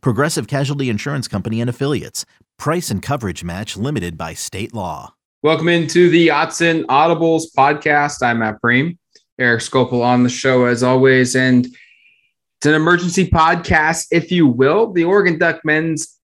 Progressive Casualty Insurance Company and Affiliates. Price and coverage match limited by state law. Welcome into the Autzen Audibles podcast. I'm Matt Prehm, Eric Skopil on the show as always. And it's an emergency podcast, if you will. The Oregon Duck men's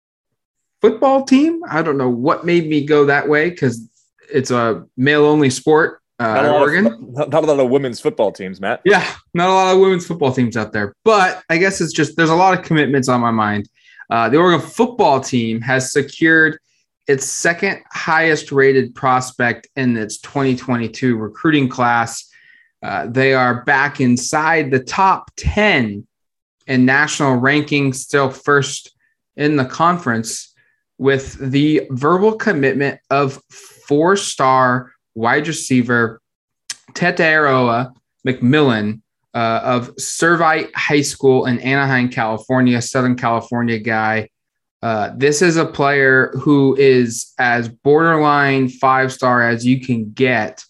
football team. I don't know what made me go that way because it's a male only sport uh, not, a Oregon. of, not a lot of women's football teams, Matt. Yeah, not a lot of women's football teams out there. But I guess it's just there's a lot of commitments on my mind. Uh, the Oregon football team has secured its second highest rated prospect in its 2022 recruiting class. Uh, they are back inside the top 10 in national rankings, still first in the conference, with the verbal commitment of four star wide receiver Tetairoa McMillan uh, of Servite High School in Anaheim, California, Southern California guy. Uh, this is a player who is as borderline five star as you can get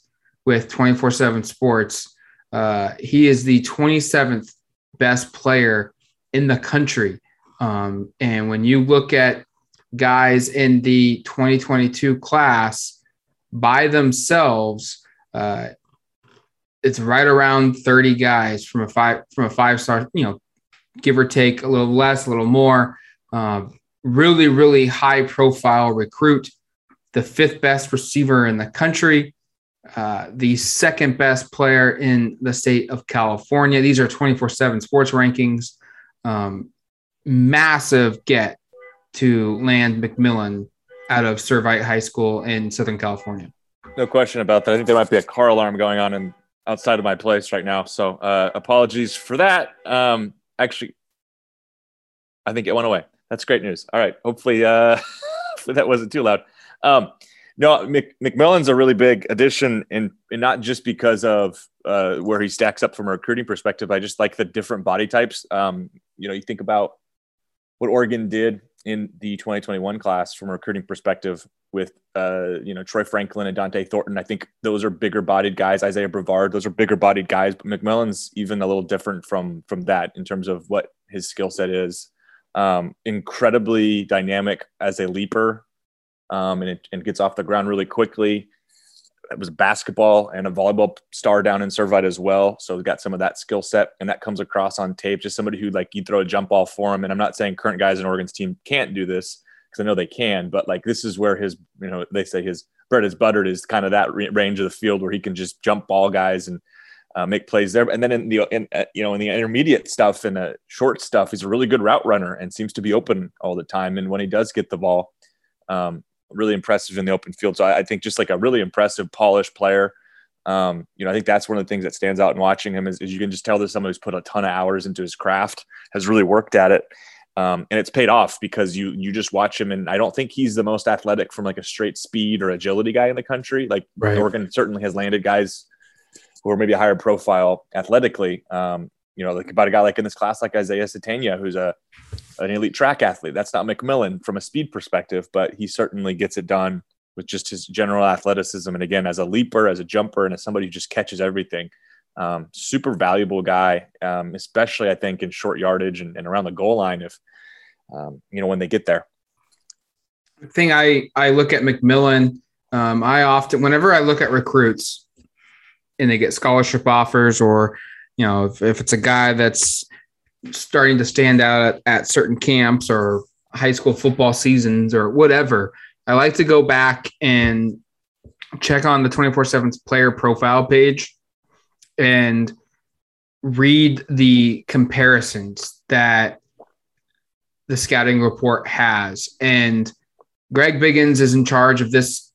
with 24 7 sports. Uh, he is the 27th best player in the country. Um, and when you look at guys in the 2022 class, by themselves, uh, it's right around 30 guys from a five from a five star, you know, give or take a little less, a little more. Uh, really, really high profile recruit, the fifth best receiver in the country, uh, the second best player in the state of California. These are 24 7 sports rankings. Um, massive get to land McMillan out of Servite High School in Southern California. No question about that. I think there might be a car alarm going on in outside of my place right now. So uh, apologies for that. Um, actually, I think it went away. That's great news. All right. Hopefully, uh, that wasn't too loud. Um, no, Mc, McMillan's a really big addition, and not just because of uh, where he stacks up from a recruiting perspective. I just like the different body types. Um, you know, you think about what Oregon did in the 2021 class from a recruiting perspective with uh, you know Troy Franklin and Dont'e Thornton. I think those are bigger bodied guys. Isaiah Brevard, those are bigger bodied guys. But McMillan's even a little different from from that in terms of what his skill set is. Um, incredibly dynamic as a leaper, um, and it and gets off the ground really quickly was basketball and a volleyball star down in Servite as well. So we got some of that skill set and that comes across on tape. Just somebody who like you throw a jump ball for him. And I'm not saying current guys in Oregon's team can't do this because I know they can, but like this is where his, you know, they say his bread is buttered is kind of that range of the field where he can just jump ball guys and uh, make plays there. And then in the, in, uh, you know, in the intermediate stuff and the short stuff, he's a really good route runner and seems to be open all the time. And when he does get the ball, um, really impressive in the open field. So I, I think just like a really impressive, polished player. Um, you know, I think that's one of the things that stands out in watching him is, is you can just tell that someone who's put a ton of hours into his craft has really worked at it. Um, and it's paid off because you you just watch him, and I don't think he's the most athletic from like a straight speed or agility guy in the country. Like right. Oregon certainly has landed guys who are maybe a higher profile athletically. Um, you know, like about a guy like in this class, like Isaiah Sategna, who's a an elite track athlete. That's not McMillan from a speed perspective, but he certainly gets it done with just his general athleticism. And again, as a leaper, as a jumper, and as somebody who just catches everything, um, super valuable guy, um, especially I think in short yardage and, and around the goal line. If um, you know when they get there. The thing I I look at McMillan, um, I often whenever I look at recruits and they get scholarship offers or you know if, if it's a guy that's starting to stand out at, at certain camps or high school football seasons or whatever, I like to go back and check on the 24 7 player profile page and read the comparisons that the scouting report has. And Greg Biggins is in charge of this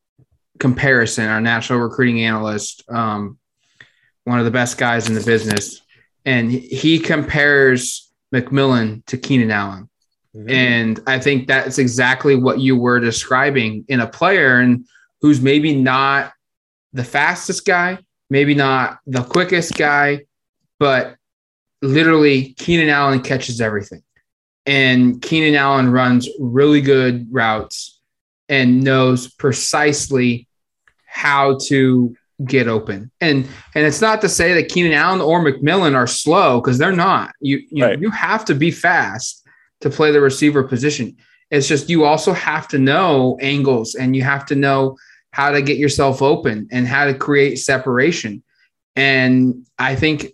comparison, our national recruiting analyst, um, one of the best guys in the business and he compares McMillan to Keenan Allen. Mm-hmm. And I think that's exactly what you were describing in a player and who's maybe not the fastest guy, maybe not the quickest guy, but literally Keenan Allen catches everything. And Keenan Allen runs really good routes and knows precisely how to get open. And and it's not to say that Keenan Allen or McMillan are slow because they're not. You you, right. you have to be fast to play the receiver position. It's just you also have to know angles and you have to know how to get yourself open and how to create separation. And I think,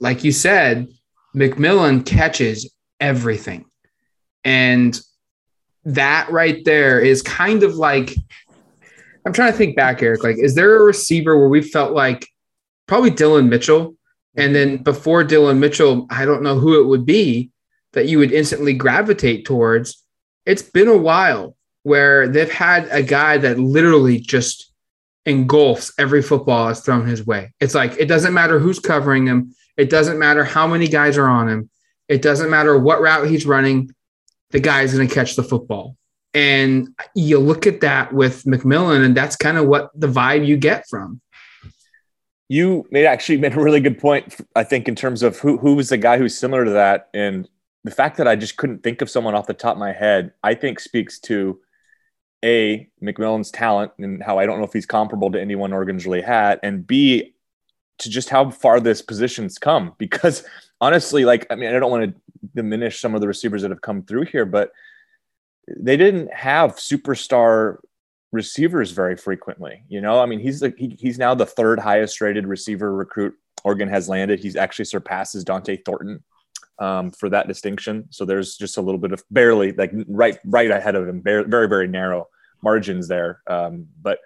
like you said, McMillan catches everything. And that right there is kind of like I'm trying to think back, Eric. Like, is there a receiver where we felt like probably Dillon Mitchell? And then before Dillon Mitchell, I don't know who it would be that you would instantly gravitate towards. It's been a while where they've had a guy that literally just engulfs every football that's thrown his way. It's like it doesn't matter who's covering him, it doesn't matter how many guys are on him, it doesn't matter what route he's running, the guy is going to catch the football. And you look at that with McMillan, and that's kind of what the vibe you get from. You made actually made a really good point, I think, in terms of who who was the guy who's similar to that. And the fact that I just couldn't think of someone off the top of my head, I think speaks to a McMillan's talent and how I don't know if he's comparable to anyone Oregon's really had, and B to just how far this position's come. Because honestly, like I mean, I don't want to diminish some of the receivers that have come through here, but they didn't have superstar receivers very frequently. You know, I mean, he's the, he, he's now the third highest rated receiver recruit Oregon has landed. He's actually surpasses Dont'e Thornton um, for that distinction. So there's just a little bit of barely like right right ahead of him, very very, very narrow margins there. Um, but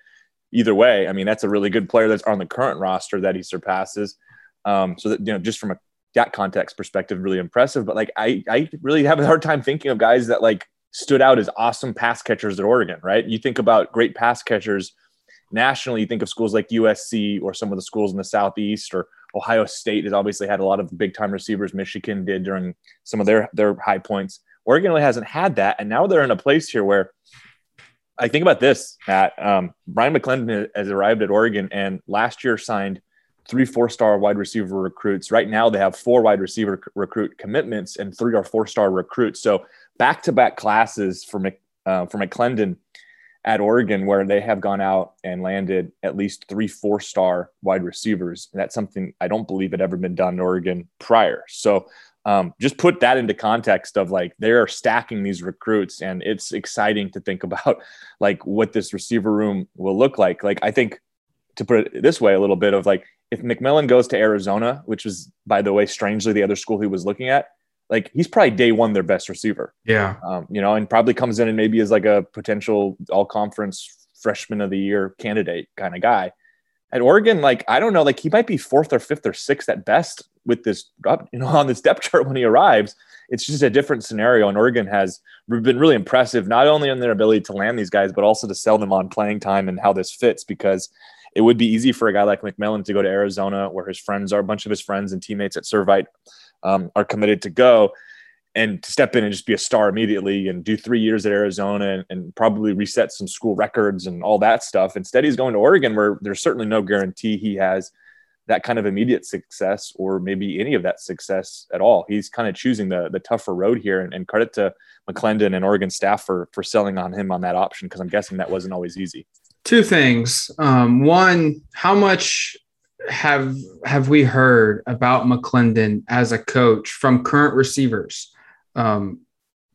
either way, I mean, that's a really good player that's on the current roster that he surpasses. Um, so that you know, just from a that context perspective, really impressive. But like, I I really have a hard time thinking of guys that like stood out as awesome pass catchers at Oregon, right? You think about great pass catchers nationally, you think of schools like USC or some of the schools in the Southeast or Ohio State has obviously had a lot of big time receivers. Michigan did during some of their, their high points. Oregon really hasn't had that. And now they're in a place here where I think about this, Matt. Um, Bryan McClendon has arrived at Oregon and last year signed three four star wide receiver recruits. Right now, they have four wide receiver recruit commitments and three or four star recruits. So back to back classes for Mc, uh, for McClendon at Oregon, where they have gone out and landed at least three four star wide receivers. And that's something I don't believe had ever been done in Oregon prior. So um, just put that into context of like they're stacking these recruits and it's exciting to think about like what this receiver room will look like like i think to put it this way a little bit of like if mcmillan goes to arizona which was by the way strangely the other school he was looking at like he's probably day one their best receiver. Yeah. Um, you know, and probably comes in and maybe is like a potential all conference freshman of the year candidate kind of guy. At Oregon, like I don't know, like he might be fourth or fifth or sixth at best with this, you know, on this depth chart when he arrives. It's just a different scenario. And Oregon has been really impressive, not only in their ability to land these guys, but also to sell them on playing time and how this fits because it would be easy for a guy like McMillan to go to Arizona where his friends are a bunch of his friends and teammates at Servite um, are committed to go and to step in and just be a star immediately and do three years at Arizona and, and, probably reset some school records and all that stuff. Instead, he's going to Oregon where there's certainly no guarantee he has that kind of immediate success or maybe any of that success at all. He's kind of choosing the the tougher road here and, and credit to McClendon and Oregon staff for for selling on him on that option because I'm guessing that wasn't always easy. Two things. Um, one, how much have have we heard about McClendon as a coach from current receivers? Um,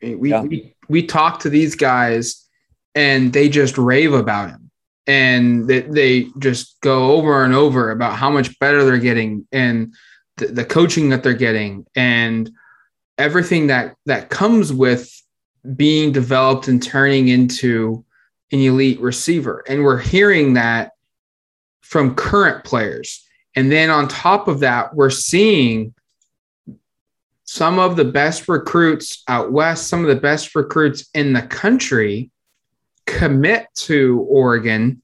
we, yeah. we we talk to these guys and they just rave about him and they, they just go over and over about how much better they're getting and the, the coaching that they're getting and everything that that comes with being developed and turning into an elite receiver and we're hearing that from current players. And then on top of that, we're seeing some of the best recruits out west, some of the best recruits in the country commit to Oregon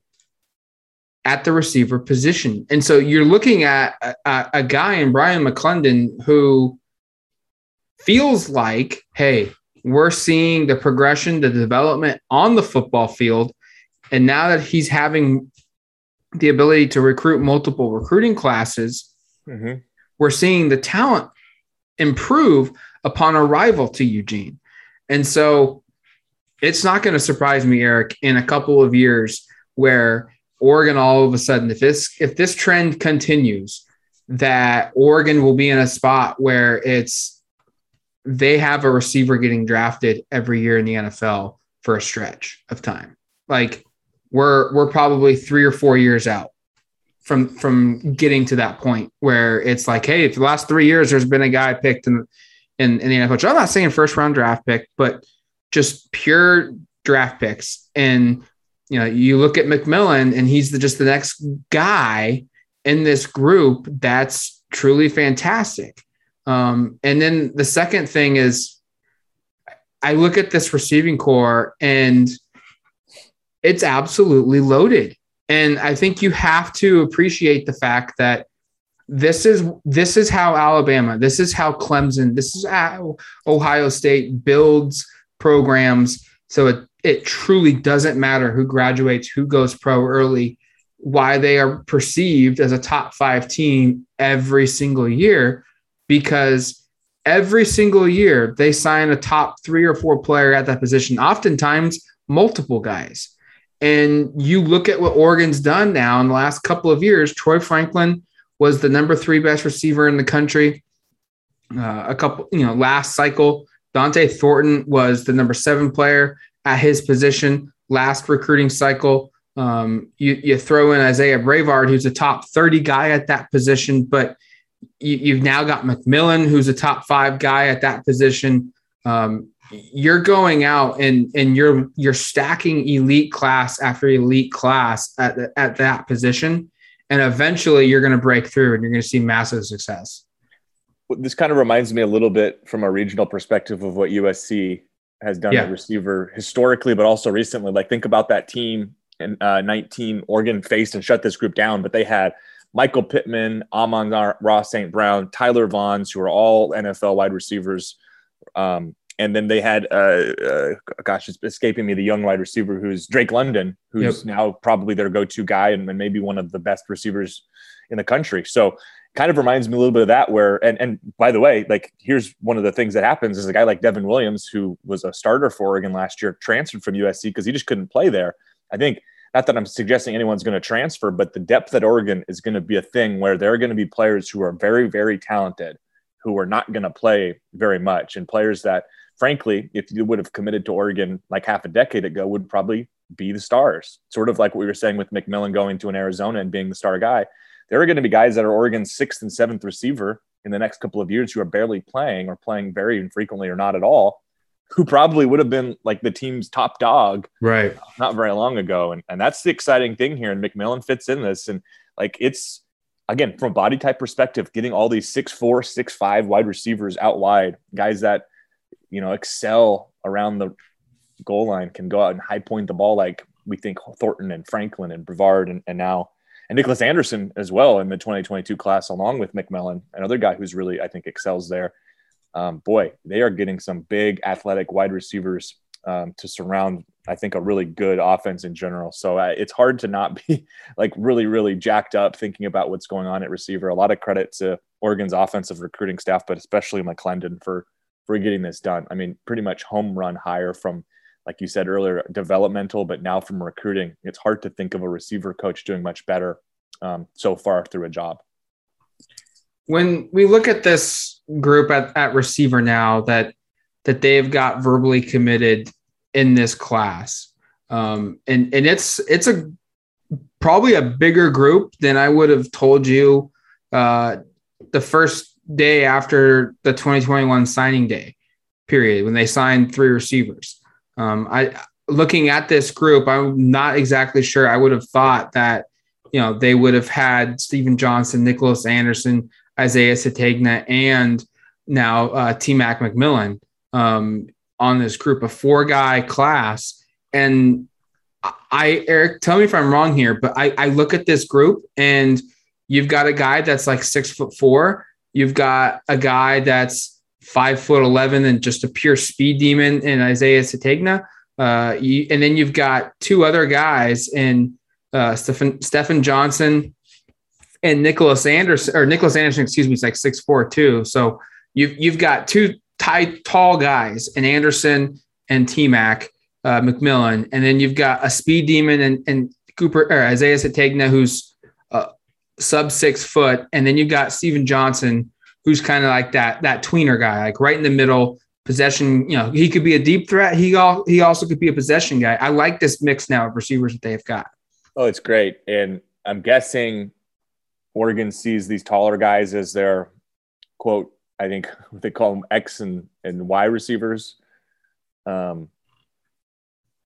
at the receiver position. And so you're looking at a, a guy in Bryan McClendon who feels like, hey, we're seeing the progression, the development on the football field. And now that he's having the ability to recruit multiple recruiting classes, mm-hmm. we're seeing the talent improve upon arrival to Eugene. And so it's not going to surprise me, Eric, in a couple of years where Oregon all of a sudden, if this if this trend continues, that Oregon will be in a spot where it's they have a receiver getting drafted every year in the NFL for a stretch of time. Like we're we're probably three or four years out from from getting to that point where it's like, hey, the last three years there's been a guy picked in in, in the NFL, I'm not saying first round draft pick, but just pure draft picks. And you know, you look at McMillan, and he's the, just the next guy in this group that's truly fantastic. Um, and then the second thing is, I look at this receiving core and it's absolutely loaded. And I think you have to appreciate the fact that this is this is how Alabama, this is how Clemson, this is how Ohio State builds programs. So it it truly doesn't matter who graduates, who goes pro early, why they are perceived as a top five team every single year, because every single year they sign a top three or four player at that position, oftentimes multiple guys. And you look at what Oregon's done now in the last couple of years. Troy Franklin was the number three best receiver in the country. Uh, a couple, you know, last cycle, Dont'e Thornton was the number seven player at his position last recruiting cycle. Um, you, you throw in Isaiah Brevard, who's a top 30 guy at that position, but you, have now got McMillan, who's a top five guy at that position. Um, you're going out and and you're you're stacking elite class after elite class at at that position, and eventually you're going to break through and you're going to see massive success. This kind of reminds me a little bit from a regional perspective of what USC has done yeah. at receiver historically, but also recently. Like think about that team in uh, 19 Oregon faced and shut this group down, but they had Michael Pittman, Amon Ross St. Brown, Tyler Vaughns, who are all NFL wide receivers. Um, and then they had, uh, uh, gosh, it's escaping me, the young wide receiver who's Drake London, who's yep. now probably their go-to guy and, and maybe one of the best receivers in the country. So kind of reminds me a little bit of that where and and by the way like here's one of the things that happens is a guy like devon williams who was a starter for oregon last year transferred from usc because he just couldn't play there i think not that i'm suggesting anyone's going to transfer but the depth at oregon is going to be a thing where there are going to be players who are very very talented who are not going to play very much. And players that frankly if you would have committed to oregon like half a decade ago would probably be the stars. Sort of like what we were saying with mcmillan going to an arizona and being the star guy. There are going to be guys that are Oregon's sixth and seventh receiver in the next couple of years who are barely playing or playing very infrequently or not at all, who probably would have been like the team's top dog right not very long ago. And, and that's the exciting thing here. And McMillan fits in this. And like it's again, from a body type perspective, getting all these six four, six five wide receivers out wide, guys that you know excel around the goal line, can go out and high point the ball like we think Thornton and Franklin and Brevard and, and now and Nicholas Anderson as well in the 2022 class, along with McMillan, another guy who's really, I think, excels there. Um, boy, they are getting some big athletic wide receivers um, to surround, I think, a really good offense in general. So uh, it's hard to not be like really, really jacked up thinking about what's going on at receiver. A lot of credit to Oregon's offensive recruiting staff, but especially McClendon for for getting this done. I mean, pretty much home run hire from like you said earlier, developmental, but now from recruiting, it's hard to think of a receiver coach doing much better um, so far through a job. When we look at this group at, at receiver now that that they've got verbally committed in this class, um, and and it's it's a probably a bigger group than I would have told you uh, the first day after the 2021 signing day period when they signed three receivers. Um, I looking at this group, I'm not exactly sure. I would have thought that you know they would have had Stephen Johnson, Nicholas Anderson, Isaiah Sategna, and now uh, T Mac McMillan um, on this group, a four guy class. And I, Eric, tell me if I'm wrong here, but I, I look at this group and you've got a guy that's like six foot four. You've got a guy that's five foot eleven and just a pure speed demon in Isaiah Sategna. Uh, you, and then you've got two other guys in uh, Stephen Johnson and Nicholas Anderson or Nicholas Anderson, excuse me, is like six four too. So you've you've got two tight, tall guys and Anderson and T Mac uh, McMillan, and then you've got a speed demon and, and Cooper or Isaiah Sategna, who's uh, sub six foot, and then you've got Stephen Johnson, who's kind of like that that tweener guy, like right in the middle. Possession, you know, he could be a deep threat. He all he also could be a possession guy. I like this mix now of receivers that they've got. Oh, it's great, and I'm guessing Oregon sees these taller guys as their quote. I think they call them X and and Y receivers. Um,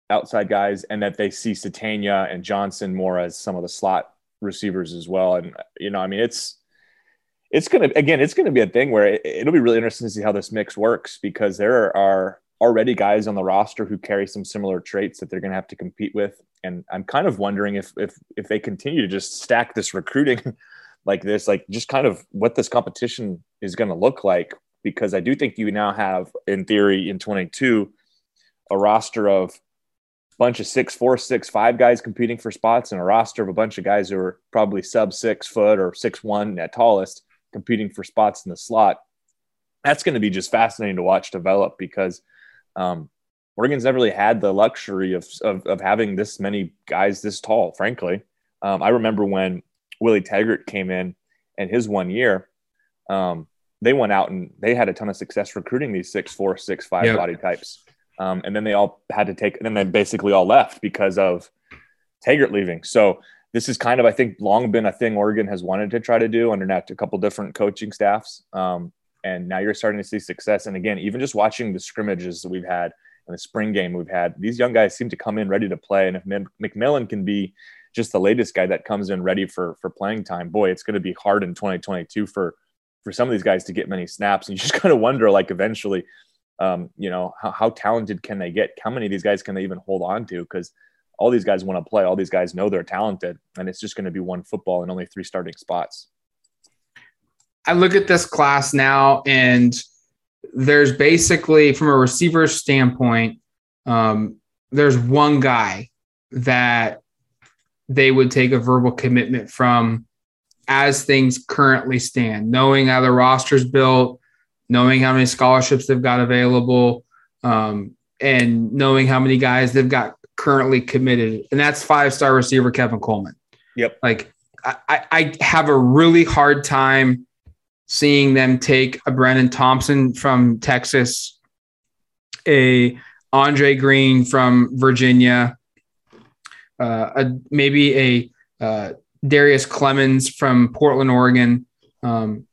outside guys, and that they see Sategna and Johnson more as some of the slot receivers as well. And you know, I mean, it's it's gonna again, it's gonna be a thing where it, will be really interesting to see how this mix works because there are already guys on the roster who carry some similar traits that they're gonna have to compete with. And I'm kind of wondering if if if they continue to just stack this recruiting like this, like just kind of what this competition is going to look like. Because I do think you now have, in theory, in 22, a roster of bunch of six four six five guys competing for spots and a roster of a bunch of guys who are probably sub six foot or six one at tallest competing for spots in the slot that's going to be just fascinating to watch develop because um, Oregon's never really had the luxury of, of, of, having this many guys this tall, frankly. Um, I remember when Willie Taggart came in and his one year, um, they went out and they had a ton of success recruiting these six, four, six, five yep. body types. Um, and then they all had to take, and then they basically all left because of Taggart leaving. So this is kind of, I think, long been a thing Oregon has wanted to try to do under a couple different coaching staffs. Um, and now you're starting to see success. And again, even just watching the scrimmages that we've had and the spring game we've had, these young guys seem to come in ready to play. And if McMillan can be just the latest guy that comes in ready for for playing time, boy, it's going to be hard in 2022 for for some of these guys to get many snaps. And you just kind of wonder, like, eventually um, you know, how, how talented can they get? How many of these guys can they even hold on to? Because all these guys want to play. All these guys know they're talented, and it's just going to be one football and only three starting spots. I look at this class now, and there's basically, from a receiver standpoint, um, there's one guy that they would take a verbal commitment from as things currently stand, knowing how the roster's built, knowing how many scholarships they've got available, um, and knowing how many guys they've got currently committed. And that's five star receiver Kevin Coleman. Yep. Like I, I have a really hard time seeing them take a Brenen Thompson from Texas, a Andre Greene from Virginia, uh, a, maybe a uh, Darrius Clemons from Portland, Oregon, um,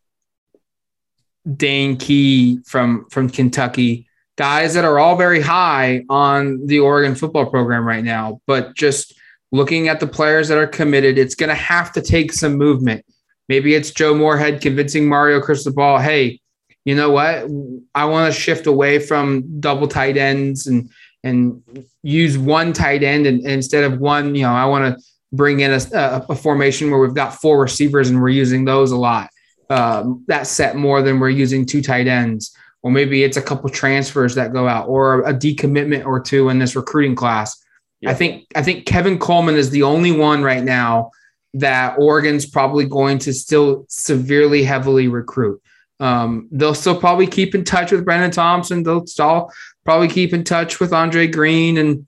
Dane Key from from Kentucky, guys that are all very high on the Oregon football program right now. But just looking at the players that are committed, it's going to have to take some movement. Maybe it's Joe Moorhead convincing Mario Cristobal, hey, you know what? I want to shift away from double tight ends and and use one tight end and, and instead of one, you know, I want to bring in a, a, a formation where we've got four receivers and we're using those a lot um, that set more than we're using two tight ends, or maybe it's a couple transfers that go out, or a decommitment or two in this recruiting class. Yeah. I think I think Kevin Coleman is the only one right now that Oregon's probably going to still severely heavily recruit. Um, they'll still probably keep in touch with Brenen Thompson. They'll still probably keep in touch with Andre Greene and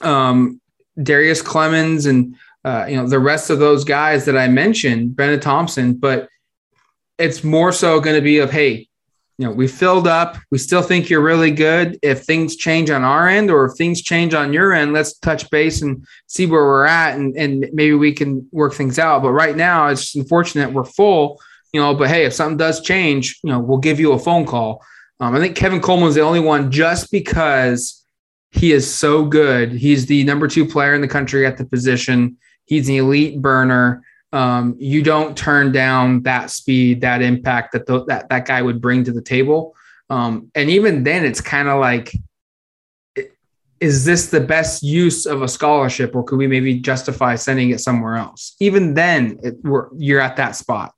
um, Darrius Clemons and uh, you know the rest of those guys that I mentioned, Brenen Thompson. But it's more so going to be of hey you know we filled up we still think you're really good if things change on our end or if things change on your end let's touch base and see where we're at and, and maybe we can work things out but right now it's unfortunate we're full you know but hey if something does change you know we'll give you a phone call um, i think kevin Coleman coleman's the only one just because he is so good he's the number two player in the country at the position he's an elite burner um, you don't turn down that speed, that impact that th- that that guy would bring to the table. Um, and even then, it's kind of like, is this the best use of a scholarship, or could we maybe justify sending it somewhere else? Even then, it, you're at that spot.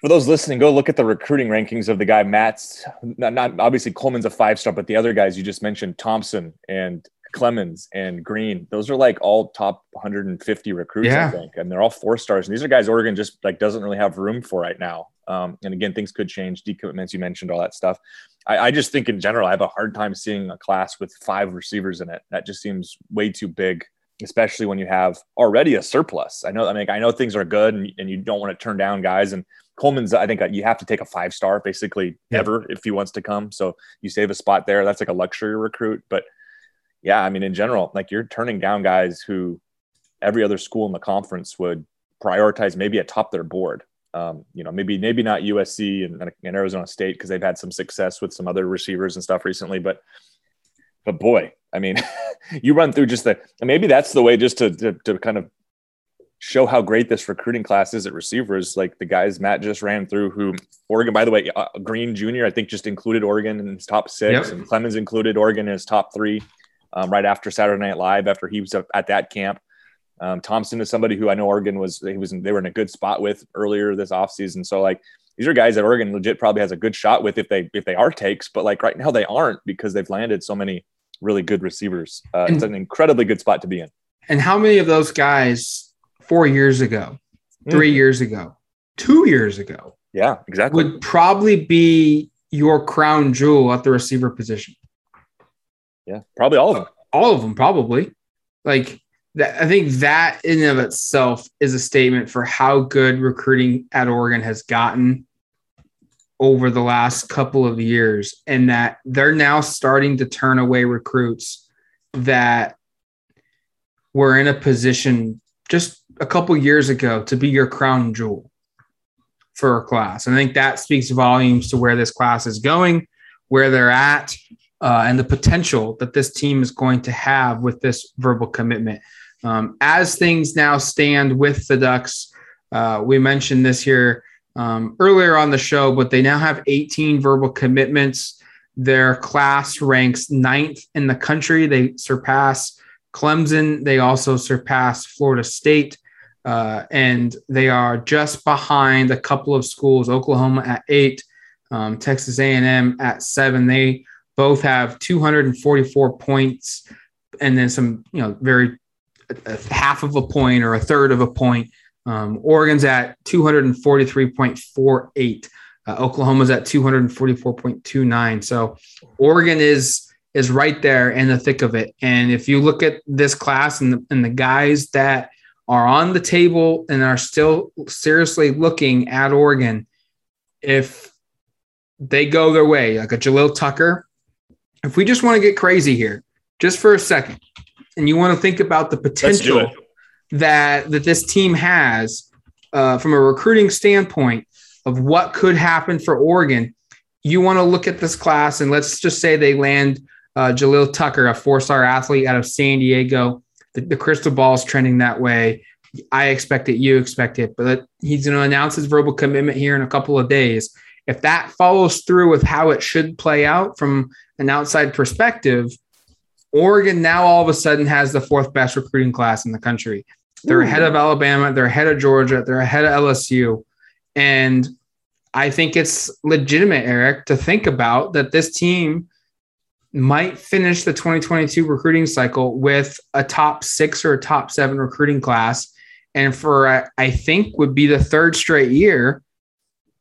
For those listening, go look at the recruiting rankings of the guy Matt's. Not, not obviously Coleman's a five star, but the other guys you just mentioned, Thompson and Clemons and Greene, those are like all top 150 recruits, yeah. I think, and they're all four stars. And these are guys Oregon just like doesn't really have room for right now. Um, and again, things could change. Decommitments, you mentioned all that stuff. I, I, just think in general, I have a hard time seeing a class with five receivers in it. That just seems way too big, especially when you have already a surplus. I know. I mean, I know things are good, and, and you don't want to turn down guys. And Coleman's, I think you have to take a five star basically yeah. ever if he wants to come. So you save a spot there. That's like a luxury recruit, but yeah, I mean, in general, like you're turning down guys who every other school in the conference would prioritize maybe atop their board. Um, you know, maybe maybe not USC and, and Arizona State because they've had some success with some other receivers and stuff recently, but but boy, I mean, you run through just the maybe that's the way just to, to, to kind of show how great this recruiting class is at receivers. Like the guys Matt just ran through, who Oregon, by the way, uh, Greene Jr. I think just included Oregon in his top six, yep. and Clemons included Oregon in his top three um, right after Saturday Night Live after he was at that camp. Um, Thompson is somebody who I know Oregon was he was in, they were in a good spot with earlier this offseason. So like these are guys that Oregon legit probably has a good shot with if they if they are takes, but like right now they aren't because they've landed so many really good receivers. Uh, and, it's an incredibly good spot to be in. And how many of those guys four years ago, mm. three years ago, two years ago, yeah, exactly, would probably be your crown jewel at the receiver position? Yeah, probably all of them. All of them, probably. Like that, I think that in and of itself is a statement for how good recruiting at Oregon has gotten over the last couple of years, and that they're now starting to turn away recruits that were in a position just a couple years ago to be your crown jewel for a class. And I think that speaks volumes to where this class is going, where they're at, uh, and the potential that this team is going to have with this verbal commitment. Um, as things now stand with the Ducks, uh, we mentioned this here um, earlier on the show, but they now have 18 verbal commitments. Their class ranks ninth in the country. They surpass Clemson. They also surpass Florida State. Uh, and they are just behind a couple of schools, Oklahoma at eight, um, Texas A&M at seven. They both have 244 points and then some, you know, very half of a point or a third of a point. Um, Oregon's at 243.48. Uh, Oklahoma's at 244.29. So Oregon is is right there in the thick of it. And if you look at this class and the, and the guys that are on the table and are still seriously looking at Oregon, if they go their way, like a Jalil Tucker, if we just want to get crazy here, just for a second, and you want to think about the potential that that this team has uh, from a recruiting standpoint of what could happen for Oregon, you want to look at this class and let's just say they land uh, Jalil Tucker, a four-star athlete out of San Diego. The, the crystal ball is trending that way. I expect it. You expect it, but he's going to announce his verbal commitment here in a couple of days. If that follows through with how it should play out from an outside perspective, Oregon now all of a sudden has the fourth best recruiting class in the country. They're Ooh. ahead of hmm. Alabama, they're ahead of Georgia, they're ahead of LSU. And I think it's legitimate, Eric, to think about that this team might finish the 2022 recruiting cycle with a top six or a top seven recruiting class. And for, uh, I think, would be the third straight year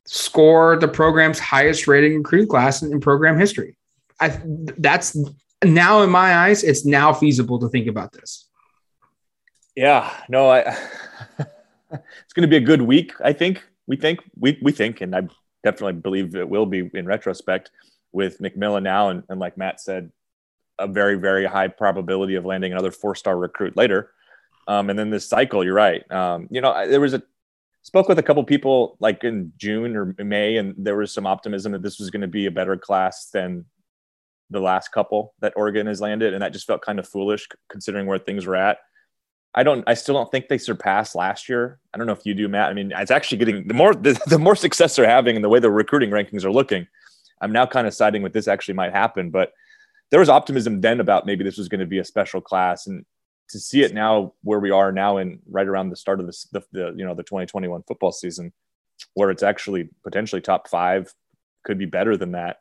score the program's highest rating recruiting class in, in program history. I that's now in my eyes, it's now feasible to think about this. Yeah, no, I it's going to be a good week. I think we think we we think, and I definitely believe it will be in retrospect with McMillan now, and, and like Matt said, a very very high probability of landing another four star recruit later. Um, and then this cycle, you're right. Um, you know, there was a spoke with a couple people like in June or May, and there was some optimism that this was going to be a better class than the last couple that Oregon has landed, and that just felt kind of foolish considering where things were at. I don't. I still don't think they surpassed last year. I don't know if you do, Matt. I mean, it's actually getting the more the, the more success they're having and the way the recruiting rankings are looking. I'm now kind of siding with this actually might happen, but there was optimism then about maybe this was going to be a special class, and to see it now where we are now and right around the start of this, the, the you know the 2021 football season where it's actually potentially top five, could be better than that.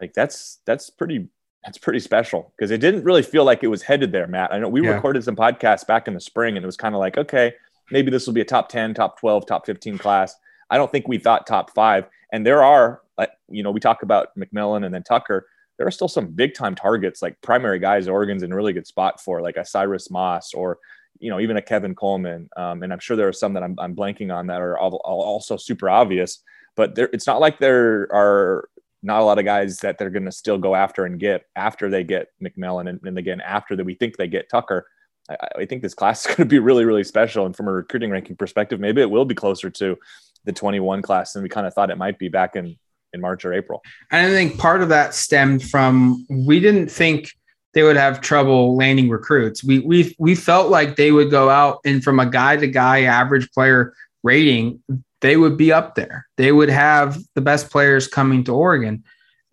Like that's that's pretty that's pretty special because it didn't really feel like it was headed there, Matt. I know we yeah. recorded some podcasts back in the spring and it was kind of like, okay, maybe this will be a top 10, top 12, top 15 class. I don't think we thought top five. And there are, you know, we talk about McMillan and then Tucker. There are still some big time targets, like primary guys Oregon's in a really good spot for, like a Cyrus Moss or, you know, even a Kevin Coleman. Um, and I'm sure there are some that I'm, I'm blanking on that are also super obvious. But there, it's not like there are not a lot of guys that they're going to still go after and get after they get McMillan and, and again after that we think they get Tucker. I, I think this class is going to be really really special, and from a recruiting ranking perspective, maybe it will be closer to the 21 class than we kind of thought it might be back in in March or April. And I think part of that stemmed from we didn't think they would have trouble landing recruits. We we we felt like they would go out and from a guy to guy average player rating, they would be up there. They would have the best players coming to Oregon.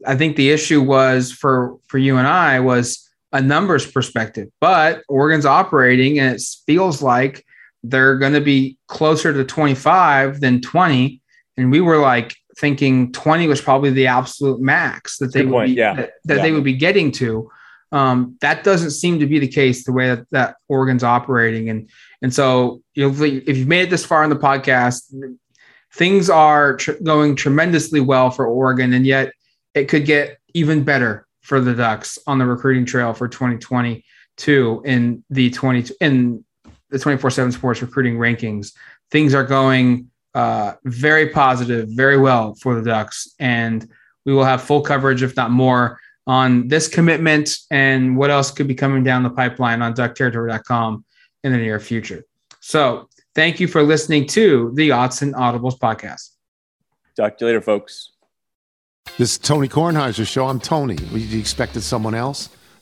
I think the issue was for for you and I was a numbers perspective, but Oregon's operating and it feels like they're going to be closer to 25 than 20 and we were like thinking 20 was probably the absolute max that they Good would point. be yeah. that, that yeah. they would be getting to um, that doesn't seem to be the case the way that, that Oregon's operating and and so you know if you've made it this far in the podcast things are tr- going tremendously well for Oregon, and yet it could get even better for the Ducks on the recruiting trail for 2022 in the 20 in the 24/7 Sports recruiting rankings. Things are going uh, very positive, very well for the Ducks, and we will have full coverage, if not more, on this commitment and what else could be coming down the pipeline on duckterritory.com in the near future. So Thank you for listening to the Autzen Audibles podcast. Talk to you later, folks. This is Tony Kornheiser's show. I'm Tony. You expected someone else?